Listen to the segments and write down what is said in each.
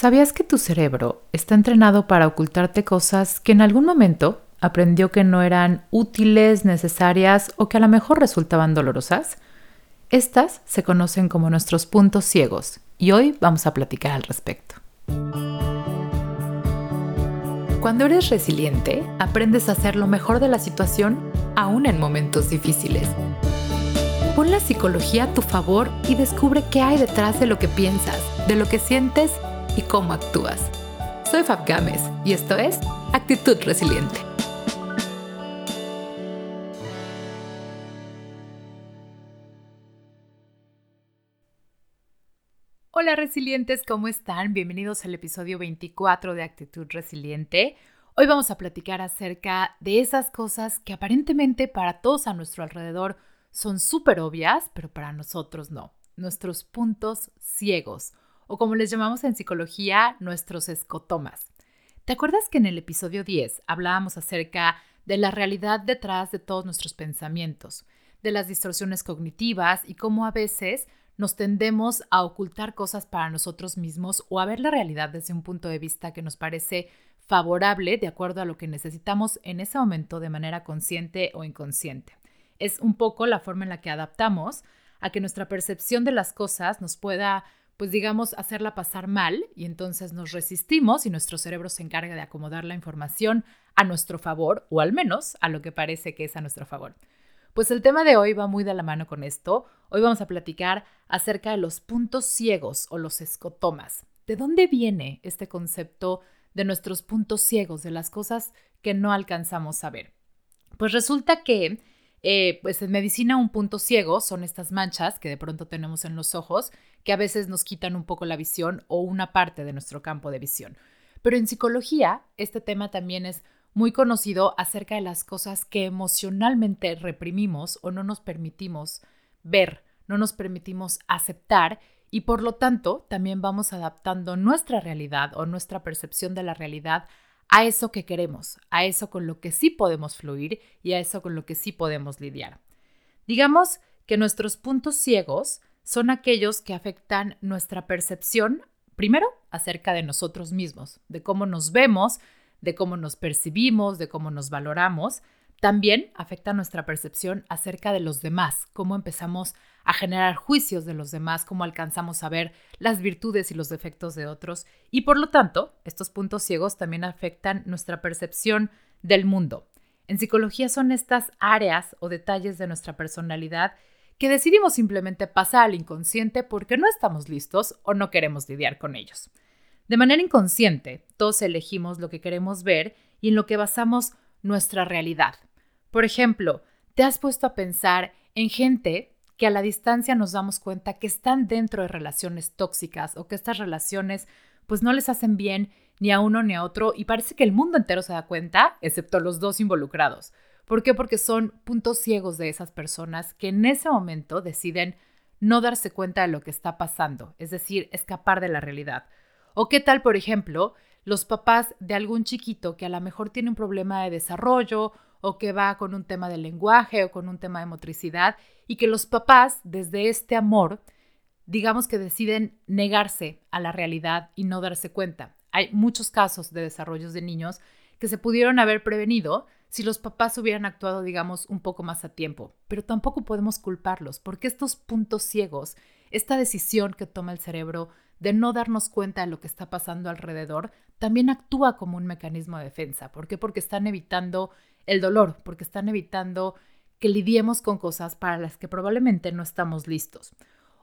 ¿Sabías que tu cerebro está entrenado para ocultarte cosas que en algún momento aprendió que no eran útiles, necesarias o que a lo mejor resultaban dolorosas? Estas se conocen como nuestros puntos ciegos y hoy vamos a platicar al respecto. Cuando eres resiliente, aprendes a hacer lo mejor de la situación aún en momentos difíciles. Pon la psicología a tu favor y descubre qué hay detrás de lo que piensas, de lo que sientes y cómo actúas. Soy Fab Gámez y esto es Actitud Resiliente. Hola resilientes, ¿cómo están? Bienvenidos al episodio 24 de Actitud Resiliente. Hoy vamos a platicar acerca de esas cosas que aparentemente para todos a nuestro alrededor son súper obvias, pero para nosotros no. Nuestros puntos ciegos o como les llamamos en psicología, nuestros escotomas. ¿Te acuerdas que en el episodio 10 hablábamos acerca de la realidad detrás de todos nuestros pensamientos, de las distorsiones cognitivas y cómo a veces nos tendemos a ocultar cosas para nosotros mismos o a ver la realidad desde un punto de vista que nos parece favorable de acuerdo a lo que necesitamos en ese momento de manera consciente o inconsciente. Es un poco la forma en la que adaptamos a que nuestra percepción de las cosas nos pueda pues digamos, hacerla pasar mal y entonces nos resistimos y nuestro cerebro se encarga de acomodar la información a nuestro favor o al menos a lo que parece que es a nuestro favor. Pues el tema de hoy va muy de la mano con esto. Hoy vamos a platicar acerca de los puntos ciegos o los escotomas. ¿De dónde viene este concepto de nuestros puntos ciegos, de las cosas que no alcanzamos a ver? Pues resulta que eh, pues en medicina un punto ciego son estas manchas que de pronto tenemos en los ojos que a veces nos quitan un poco la visión o una parte de nuestro campo de visión. Pero en psicología este tema también es muy conocido acerca de las cosas que emocionalmente reprimimos o no nos permitimos ver, no nos permitimos aceptar y por lo tanto también vamos adaptando nuestra realidad o nuestra percepción de la realidad a eso que queremos, a eso con lo que sí podemos fluir y a eso con lo que sí podemos lidiar. Digamos que nuestros puntos ciegos son aquellos que afectan nuestra percepción, primero, acerca de nosotros mismos, de cómo nos vemos, de cómo nos percibimos, de cómo nos valoramos, también afecta nuestra percepción acerca de los demás, cómo empezamos a generar juicios de los demás, cómo alcanzamos a ver las virtudes y los defectos de otros. Y por lo tanto, estos puntos ciegos también afectan nuestra percepción del mundo. En psicología son estas áreas o detalles de nuestra personalidad que decidimos simplemente pasar al inconsciente porque no estamos listos o no queremos lidiar con ellos. De manera inconsciente, todos elegimos lo que queremos ver y en lo que basamos nuestra realidad. Por ejemplo, ¿te has puesto a pensar en gente que a la distancia nos damos cuenta que están dentro de relaciones tóxicas o que estas relaciones pues no les hacen bien ni a uno ni a otro y parece que el mundo entero se da cuenta, excepto los dos involucrados. ¿Por qué? Porque son puntos ciegos de esas personas que en ese momento deciden no darse cuenta de lo que está pasando, es decir, escapar de la realidad. O qué tal, por ejemplo, los papás de algún chiquito que a lo mejor tiene un problema de desarrollo o que va con un tema de lenguaje o con un tema de motricidad y que los papás desde este amor, digamos que deciden negarse a la realidad y no darse cuenta. Hay muchos casos de desarrollos de niños que se pudieron haber prevenido si los papás hubieran actuado, digamos, un poco más a tiempo, pero tampoco podemos culparlos porque estos puntos ciegos, esta decisión que toma el cerebro de no darnos cuenta de lo que está pasando alrededor, también actúa como un mecanismo de defensa. ¿Por qué? Porque están evitando el dolor, porque están evitando que lidiemos con cosas para las que probablemente no estamos listos.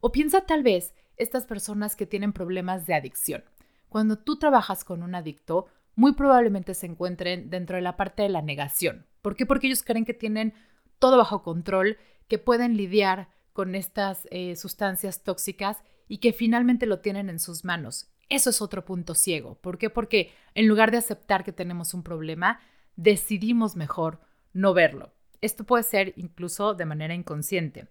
O piensa tal vez estas personas que tienen problemas de adicción. Cuando tú trabajas con un adicto, muy probablemente se encuentren dentro de la parte de la negación. ¿Por qué? Porque ellos creen que tienen todo bajo control, que pueden lidiar con estas eh, sustancias tóxicas y que finalmente lo tienen en sus manos. Eso es otro punto ciego. ¿Por qué? Porque en lugar de aceptar que tenemos un problema, decidimos mejor no verlo. Esto puede ser incluso de manera inconsciente.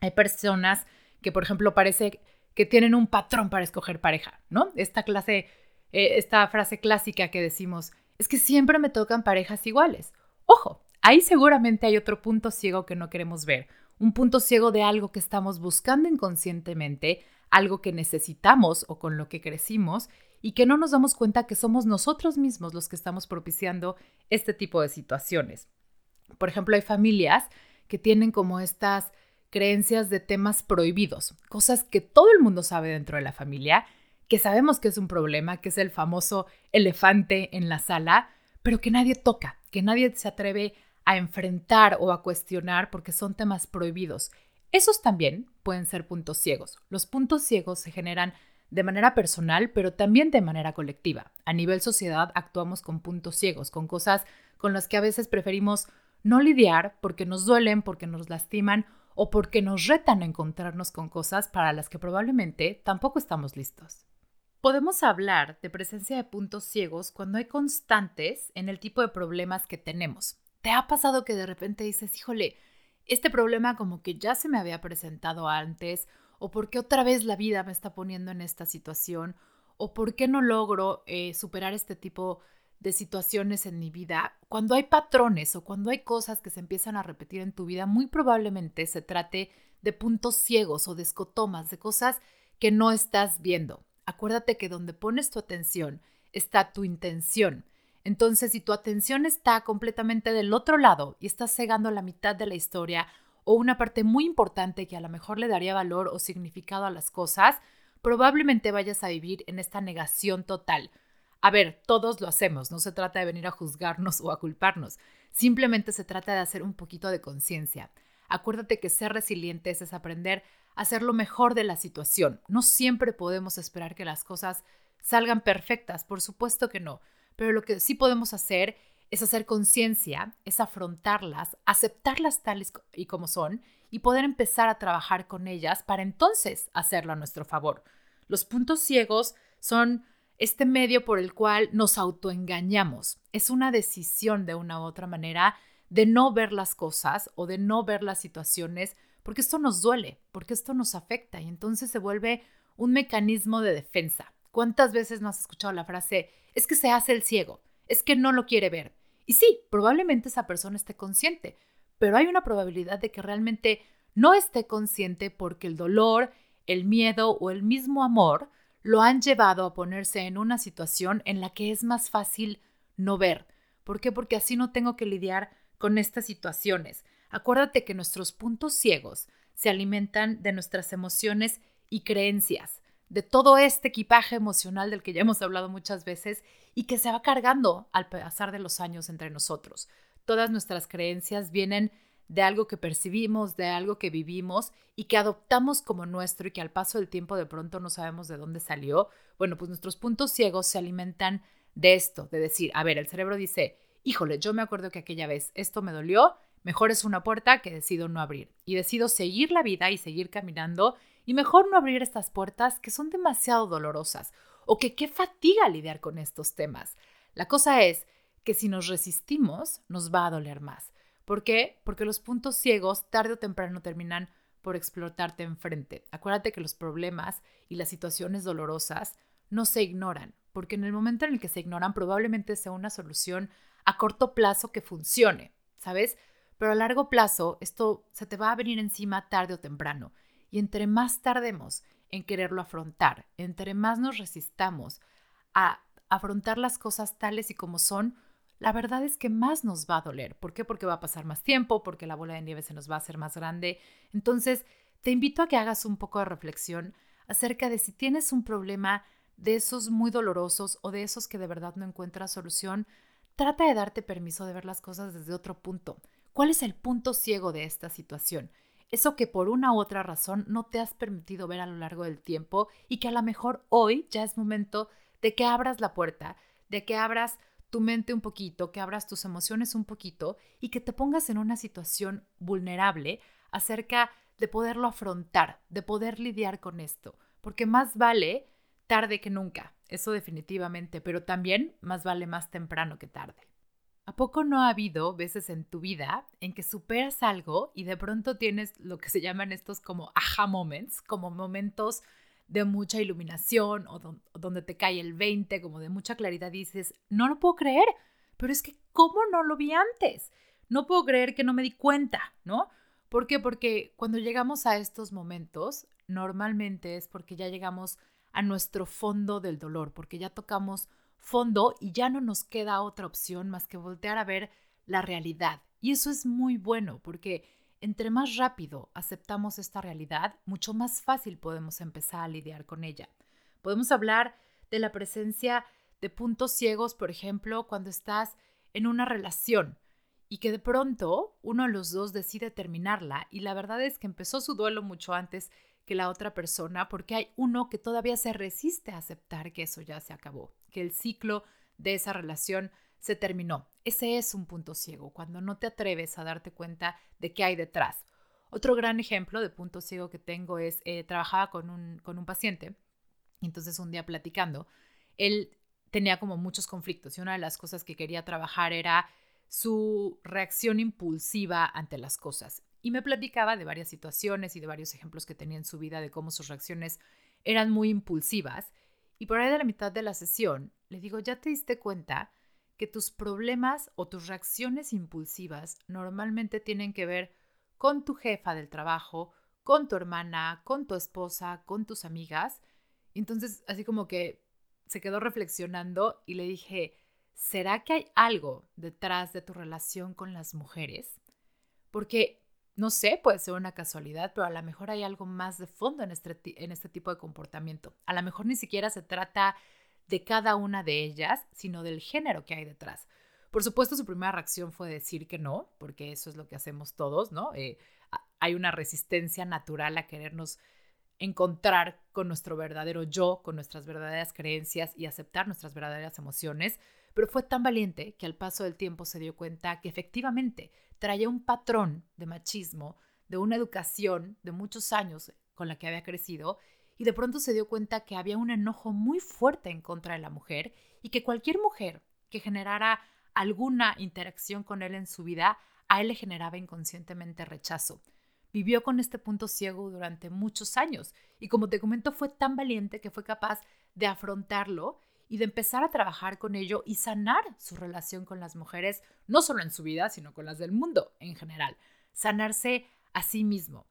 Hay personas que, por ejemplo, parece que tienen un patrón para escoger pareja, ¿no? Esta clase, eh, esta frase clásica que decimos, es que siempre me tocan parejas iguales. Ojo, ahí seguramente hay otro punto ciego que no queremos ver, un punto ciego de algo que estamos buscando inconscientemente, algo que necesitamos o con lo que crecimos y que no nos damos cuenta que somos nosotros mismos los que estamos propiciando este tipo de situaciones. Por ejemplo, hay familias que tienen como estas creencias de temas prohibidos, cosas que todo el mundo sabe dentro de la familia, que sabemos que es un problema, que es el famoso elefante en la sala, pero que nadie toca, que nadie se atreve a enfrentar o a cuestionar porque son temas prohibidos. Esos también pueden ser puntos ciegos. Los puntos ciegos se generan de manera personal, pero también de manera colectiva. A nivel sociedad actuamos con puntos ciegos, con cosas con las que a veces preferimos no lidiar porque nos duelen, porque nos lastiman o porque nos retan a encontrarnos con cosas para las que probablemente tampoco estamos listos. Podemos hablar de presencia de puntos ciegos cuando hay constantes en el tipo de problemas que tenemos. ¿Te ha pasado que de repente dices, híjole, este problema como que ya se me había presentado antes o por qué otra vez la vida me está poniendo en esta situación, o por qué no logro eh, superar este tipo de situaciones en mi vida, cuando hay patrones o cuando hay cosas que se empiezan a repetir en tu vida, muy probablemente se trate de puntos ciegos o de escotomas, de cosas que no estás viendo. Acuérdate que donde pones tu atención está tu intención. Entonces, si tu atención está completamente del otro lado y estás cegando la mitad de la historia o una parte muy importante que a lo mejor le daría valor o significado a las cosas, probablemente vayas a vivir en esta negación total. A ver, todos lo hacemos, no se trata de venir a juzgarnos o a culparnos, simplemente se trata de hacer un poquito de conciencia. Acuérdate que ser resilientes es aprender a hacer lo mejor de la situación. No siempre podemos esperar que las cosas salgan perfectas, por supuesto que no, pero lo que sí podemos hacer es hacer conciencia, es afrontarlas, aceptarlas tales y como son y poder empezar a trabajar con ellas para entonces hacerlo a nuestro favor. Los puntos ciegos son este medio por el cual nos autoengañamos. Es una decisión de una u otra manera de no ver las cosas o de no ver las situaciones porque esto nos duele, porque esto nos afecta y entonces se vuelve un mecanismo de defensa. ¿Cuántas veces no has escuchado la frase, es que se hace el ciego? es que no lo quiere ver. Y sí, probablemente esa persona esté consciente, pero hay una probabilidad de que realmente no esté consciente porque el dolor, el miedo o el mismo amor lo han llevado a ponerse en una situación en la que es más fácil no ver. ¿Por qué? Porque así no tengo que lidiar con estas situaciones. Acuérdate que nuestros puntos ciegos se alimentan de nuestras emociones y creencias de todo este equipaje emocional del que ya hemos hablado muchas veces y que se va cargando al pasar de los años entre nosotros. Todas nuestras creencias vienen de algo que percibimos, de algo que vivimos y que adoptamos como nuestro y que al paso del tiempo de pronto no sabemos de dónde salió. Bueno, pues nuestros puntos ciegos se alimentan de esto, de decir, a ver, el cerebro dice, híjole, yo me acuerdo que aquella vez esto me dolió, mejor es una puerta que decido no abrir y decido seguir la vida y seguir caminando y mejor no abrir estas puertas que son demasiado dolorosas o que qué fatiga lidiar con estos temas. La cosa es que si nos resistimos, nos va a doler más. ¿Por qué? Porque los puntos ciegos tarde o temprano terminan por explotarte enfrente. Acuérdate que los problemas y las situaciones dolorosas no se ignoran, porque en el momento en el que se ignoran probablemente sea una solución a corto plazo que funcione, ¿sabes? Pero a largo plazo esto se te va a venir encima tarde o temprano. Y entre más tardemos en quererlo afrontar, entre más nos resistamos a afrontar las cosas tales y como son, la verdad es que más nos va a doler. ¿Por qué? Porque va a pasar más tiempo, porque la bola de nieve se nos va a hacer más grande. Entonces, te invito a que hagas un poco de reflexión acerca de si tienes un problema de esos muy dolorosos o de esos que de verdad no encuentras solución, trata de darte permiso de ver las cosas desde otro punto. ¿Cuál es el punto ciego de esta situación? Eso que por una u otra razón no te has permitido ver a lo largo del tiempo y que a lo mejor hoy ya es momento de que abras la puerta, de que abras tu mente un poquito, que abras tus emociones un poquito y que te pongas en una situación vulnerable acerca de poderlo afrontar, de poder lidiar con esto, porque más vale tarde que nunca, eso definitivamente, pero también más vale más temprano que tarde. ¿A poco no ha habido veces en tu vida en que superas algo y de pronto tienes lo que se llaman estos como aha moments, como momentos de mucha iluminación o, donde te cae el 20, como de mucha claridad, dices, no lo puedo creer, pero es que ¿cómo no lo vi antes? No puedo creer que no me di cuenta, ¿no? ¿Por qué? Porque cuando llegamos a estos momentos, normalmente es porque ya llegamos a nuestro fondo del dolor, porque ya tocamos fondo y ya no nos queda otra opción más que voltear a ver la realidad. Y eso es muy bueno, porque entre más rápido aceptamos esta realidad, mucho más fácil podemos empezar a lidiar con ella. Podemos hablar de la presencia de puntos ciegos, por ejemplo, cuando estás en una relación y que de pronto uno de los dos decide terminarla y la verdad es que empezó su duelo mucho antes que la otra persona porque hay uno que todavía se resiste a aceptar que eso ya se acabó, que el ciclo de esa relación se terminó. Ese es un punto ciego, cuando no te atreves a darte cuenta de qué hay detrás. Otro gran ejemplo de punto ciego que tengo es, eh, trabajaba con un, con un paciente, entonces un día platicando, él tenía como muchos conflictos y una de las cosas que quería trabajar era su reacción impulsiva ante las cosas. Y me platicaba de varias situaciones y de varios ejemplos que tenía en su vida de cómo sus reacciones eran muy impulsivas. Y por ahí de la mitad de la sesión le digo, ¿ya te diste cuenta que tus problemas o tus reacciones impulsivas normalmente tienen que ver con tu jefa del trabajo, con tu hermana, con tu esposa, con tus amigas? Entonces, así como que se quedó reflexionando y le dije, ¿será que hay algo detrás de tu relación con las mujeres? Porque, no sé, puede ser una casualidad, pero a lo mejor hay algo más de fondo en este, en este tipo de comportamiento. A lo mejor ni siquiera se trata de cada una de ellas, sino del género que hay detrás. Por supuesto, su primera reacción fue decir que no, porque eso es lo que hacemos todos, ¿no? Eh, hay una resistencia natural a querernos encontrar con nuestro verdadero yo, con nuestras verdaderas creencias y aceptar nuestras verdaderas emociones, pero fue tan valiente que al paso del tiempo se dio cuenta que efectivamente traía un patrón de machismo, de una educación de muchos años con la que había crecido, y de pronto se dio cuenta que había un enojo muy fuerte en contra de la mujer y que cualquier mujer que generara alguna interacción con él en su vida, a él le generaba inconscientemente rechazo. Vivió con este punto ciego durante muchos años y como te comento fue tan valiente que fue capaz de afrontarlo y de empezar a trabajar con ello y sanar su relación con las mujeres, no solo en su vida, sino con las del mundo en general. Sanarse a sí mismo.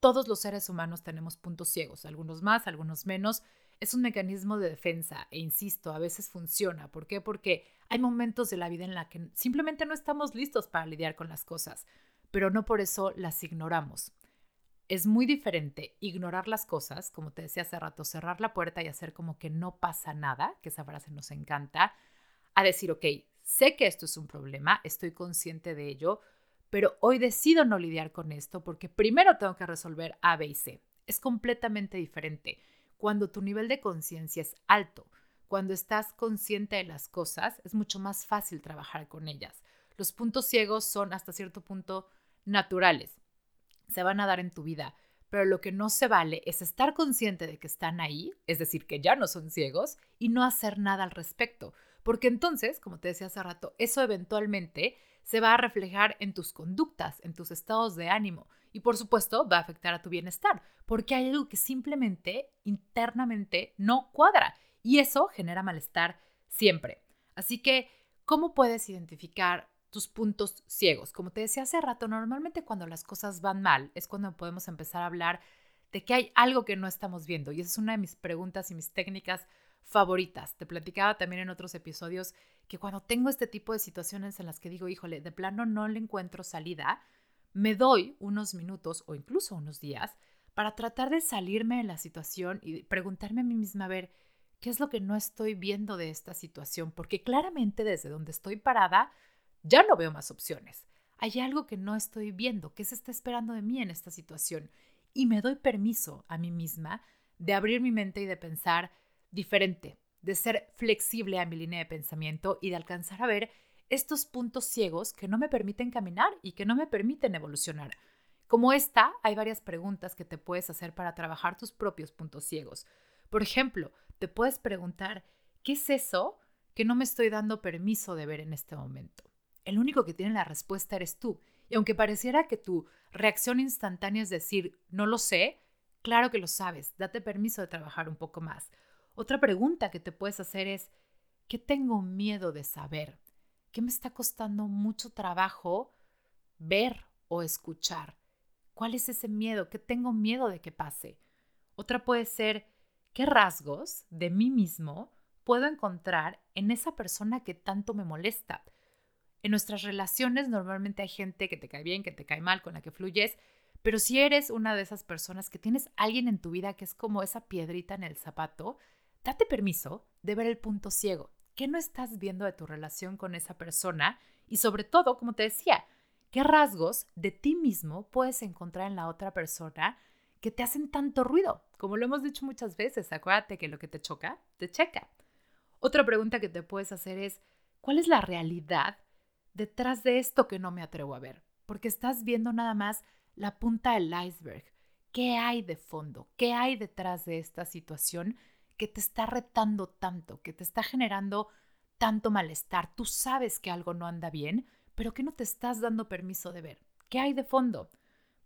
Todos los seres humanos tenemos puntos ciegos, algunos más, algunos menos. Es un mecanismo de defensa e insisto, a veces funciona. ¿Por qué? Porque hay momentos de la vida en la que simplemente no estamos listos para lidiar con las cosas, pero no por eso las ignoramos. Es muy diferente ignorar las cosas, como te decía hace rato, cerrar la puerta y hacer como que no pasa nada, que esa frase nos encanta, a decir, ok, sé que esto es un problema, estoy consciente de ello, pero hoy decido no lidiar con esto porque primero tengo que resolver A, B y C. Es completamente diferente. Cuando tu nivel de conciencia es alto, cuando estás consciente de las cosas, es mucho más fácil trabajar con ellas. Los puntos ciegos son hasta cierto punto naturales se van a dar en tu vida. Pero lo que no se vale es estar consciente de que están ahí, es decir, que ya no son ciegos, y no hacer nada al respecto. Porque entonces, como te decía hace rato, eso eventualmente se va a reflejar en tus conductas, en tus estados de ánimo y por supuesto va a afectar a tu bienestar, porque hay algo que simplemente internamente no cuadra y eso genera malestar siempre. Así que, ¿cómo puedes identificar tus puntos ciegos. Como te decía hace rato, normalmente cuando las cosas van mal es cuando podemos empezar a hablar de que hay algo que no estamos viendo. Y esa es una de mis preguntas y mis técnicas favoritas. Te platicaba también en otros episodios que cuando tengo este tipo de situaciones en las que digo, híjole, de plano no le encuentro salida, me doy unos minutos o incluso unos días para tratar de salirme de la situación y preguntarme a mí misma, a ver, ¿qué es lo que no estoy viendo de esta situación? Porque claramente desde donde estoy parada, ya no veo más opciones. Hay algo que no estoy viendo, que se está esperando de mí en esta situación. Y me doy permiso a mí misma de abrir mi mente y de pensar diferente, de ser flexible a mi línea de pensamiento y de alcanzar a ver estos puntos ciegos que no me permiten caminar y que no me permiten evolucionar. Como esta, hay varias preguntas que te puedes hacer para trabajar tus propios puntos ciegos. Por ejemplo, te puedes preguntar, ¿qué es eso que no me estoy dando permiso de ver en este momento? El único que tiene la respuesta eres tú. Y aunque pareciera que tu reacción instantánea es decir, no lo sé, claro que lo sabes, date permiso de trabajar un poco más. Otra pregunta que te puedes hacer es, ¿qué tengo miedo de saber? ¿Qué me está costando mucho trabajo ver o escuchar? ¿Cuál es ese miedo? ¿Qué tengo miedo de que pase? Otra puede ser, qué rasgos de mí mismo puedo encontrar en esa persona que tanto me molesta. En nuestras relaciones normalmente hay gente que te cae bien, que te cae mal, con la que fluyes, pero si eres una de esas personas que tienes alguien en tu vida que es como esa piedrita en el zapato, date permiso de ver el punto ciego. ¿Qué no estás viendo de tu relación con esa persona? Y sobre todo, como te decía, ¿qué rasgos de ti mismo puedes encontrar en la otra persona que te hacen tanto ruido? Como lo hemos dicho muchas veces, acuérdate que lo que te choca, te checa. Otra pregunta que te puedes hacer es, ¿cuál es la realidad detrás de esto que no me atrevo a ver? Porque estás viendo nada más la punta del iceberg. ¿Qué hay de fondo? ¿Qué hay detrás de esta situación que te está retando tanto, que te está generando tanto malestar? Tú sabes que algo no anda bien, pero que no te estás dando permiso de ver. ¿Qué hay de fondo?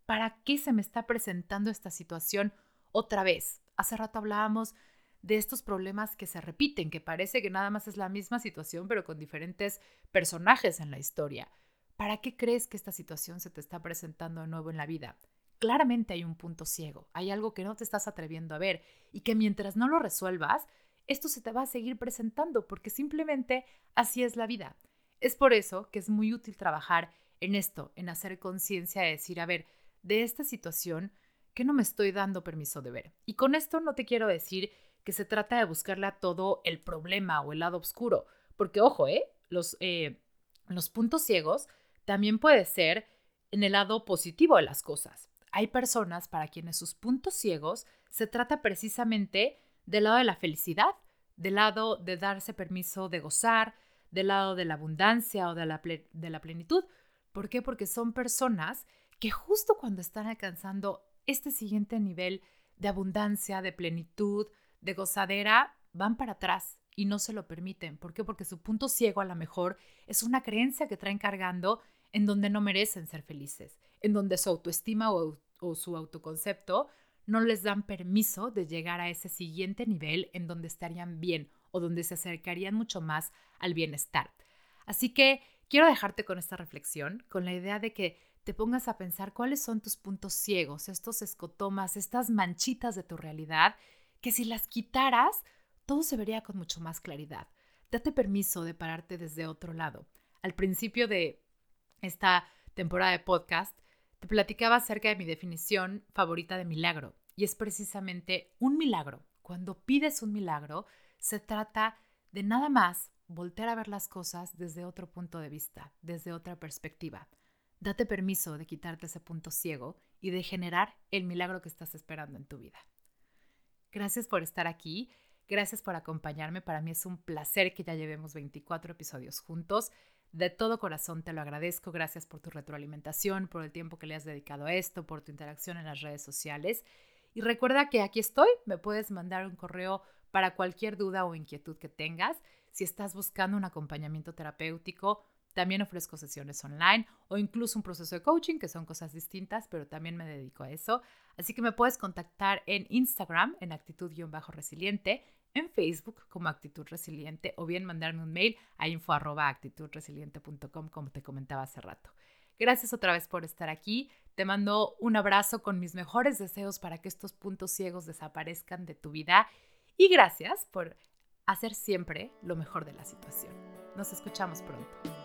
¿Para qué se me está presentando esta situación otra vez? Hace rato hablábamos de estos problemas que se repiten, que parece que nada más es la misma situación, pero con diferentes personajes en la historia. ¿Para qué crees que esta situación se te está presentando de nuevo en la vida? Claramente hay un punto ciego, hay algo que no te estás atreviendo a ver y que mientras no lo resuelvas, esto se te va a seguir presentando porque simplemente así es la vida. Es por eso que es muy útil trabajar en esto, en hacer conciencia de decir, a ver, de esta situación, ¿qué no me estoy dando permiso de ver? Y con esto no te quiero decir que se trata de buscarle a todo el problema o el lado oscuro, porque ojo, ¿eh? Los, eh, los puntos ciegos también puede ser en el lado positivo de las cosas. Hay personas para quienes sus puntos ciegos se trata precisamente del lado de la felicidad, del lado de darse permiso de gozar, del lado de la abundancia o de la, de la plenitud. ¿Por qué? Porque son personas que justo cuando están alcanzando este siguiente nivel de abundancia, de plenitud, de gozadera, van para atrás y no se lo permiten. ¿Por qué? Porque su punto ciego a lo mejor es una creencia que traen cargando en donde no merecen ser felices, en donde su autoestima o, su autoconcepto no les dan permiso de llegar a ese siguiente nivel en donde estarían bien o donde se acercarían mucho más al bienestar. Así que quiero dejarte con esta reflexión, con la idea de que te pongas a pensar cuáles son tus puntos ciegos, estos escotomas, estas manchitas de tu realidad, que si las quitaras, todo se vería con mucho más claridad. Date permiso de pararte desde otro lado. Al principio de esta temporada de podcast, te platicaba acerca de mi definición favorita de milagro. Y es precisamente un milagro. Cuando pides un milagro, se trata de nada más voltear a ver las cosas desde otro punto de vista, desde otra perspectiva. Date permiso de quitarte ese punto ciego y de generar el milagro que estás esperando en tu vida. Gracias por estar aquí. Gracias por acompañarme. Para mí es un placer que ya llevemos 24 episodios juntos. De todo corazón te lo agradezco. Gracias por tu retroalimentación, por el tiempo que le has dedicado a esto, por tu interacción en las redes sociales. Y recuerda que aquí estoy. Me puedes mandar un correo para cualquier duda o inquietud que tengas. Si estás buscando un acompañamiento terapéutico, también ofrezco sesiones online o incluso un proceso de coaching, que son cosas distintas, pero también me dedico a eso. Así que me puedes contactar en Instagram en actitud-resiliente en Facebook como Actitud Resiliente o bien mandarme un mail a info.actitudresiliente.com como te comentaba hace rato. Gracias otra vez por estar aquí. Te mando un abrazo con mis mejores deseos para que estos puntos ciegos desaparezcan de tu vida y gracias por hacer siempre lo mejor de la situación. Nos escuchamos pronto.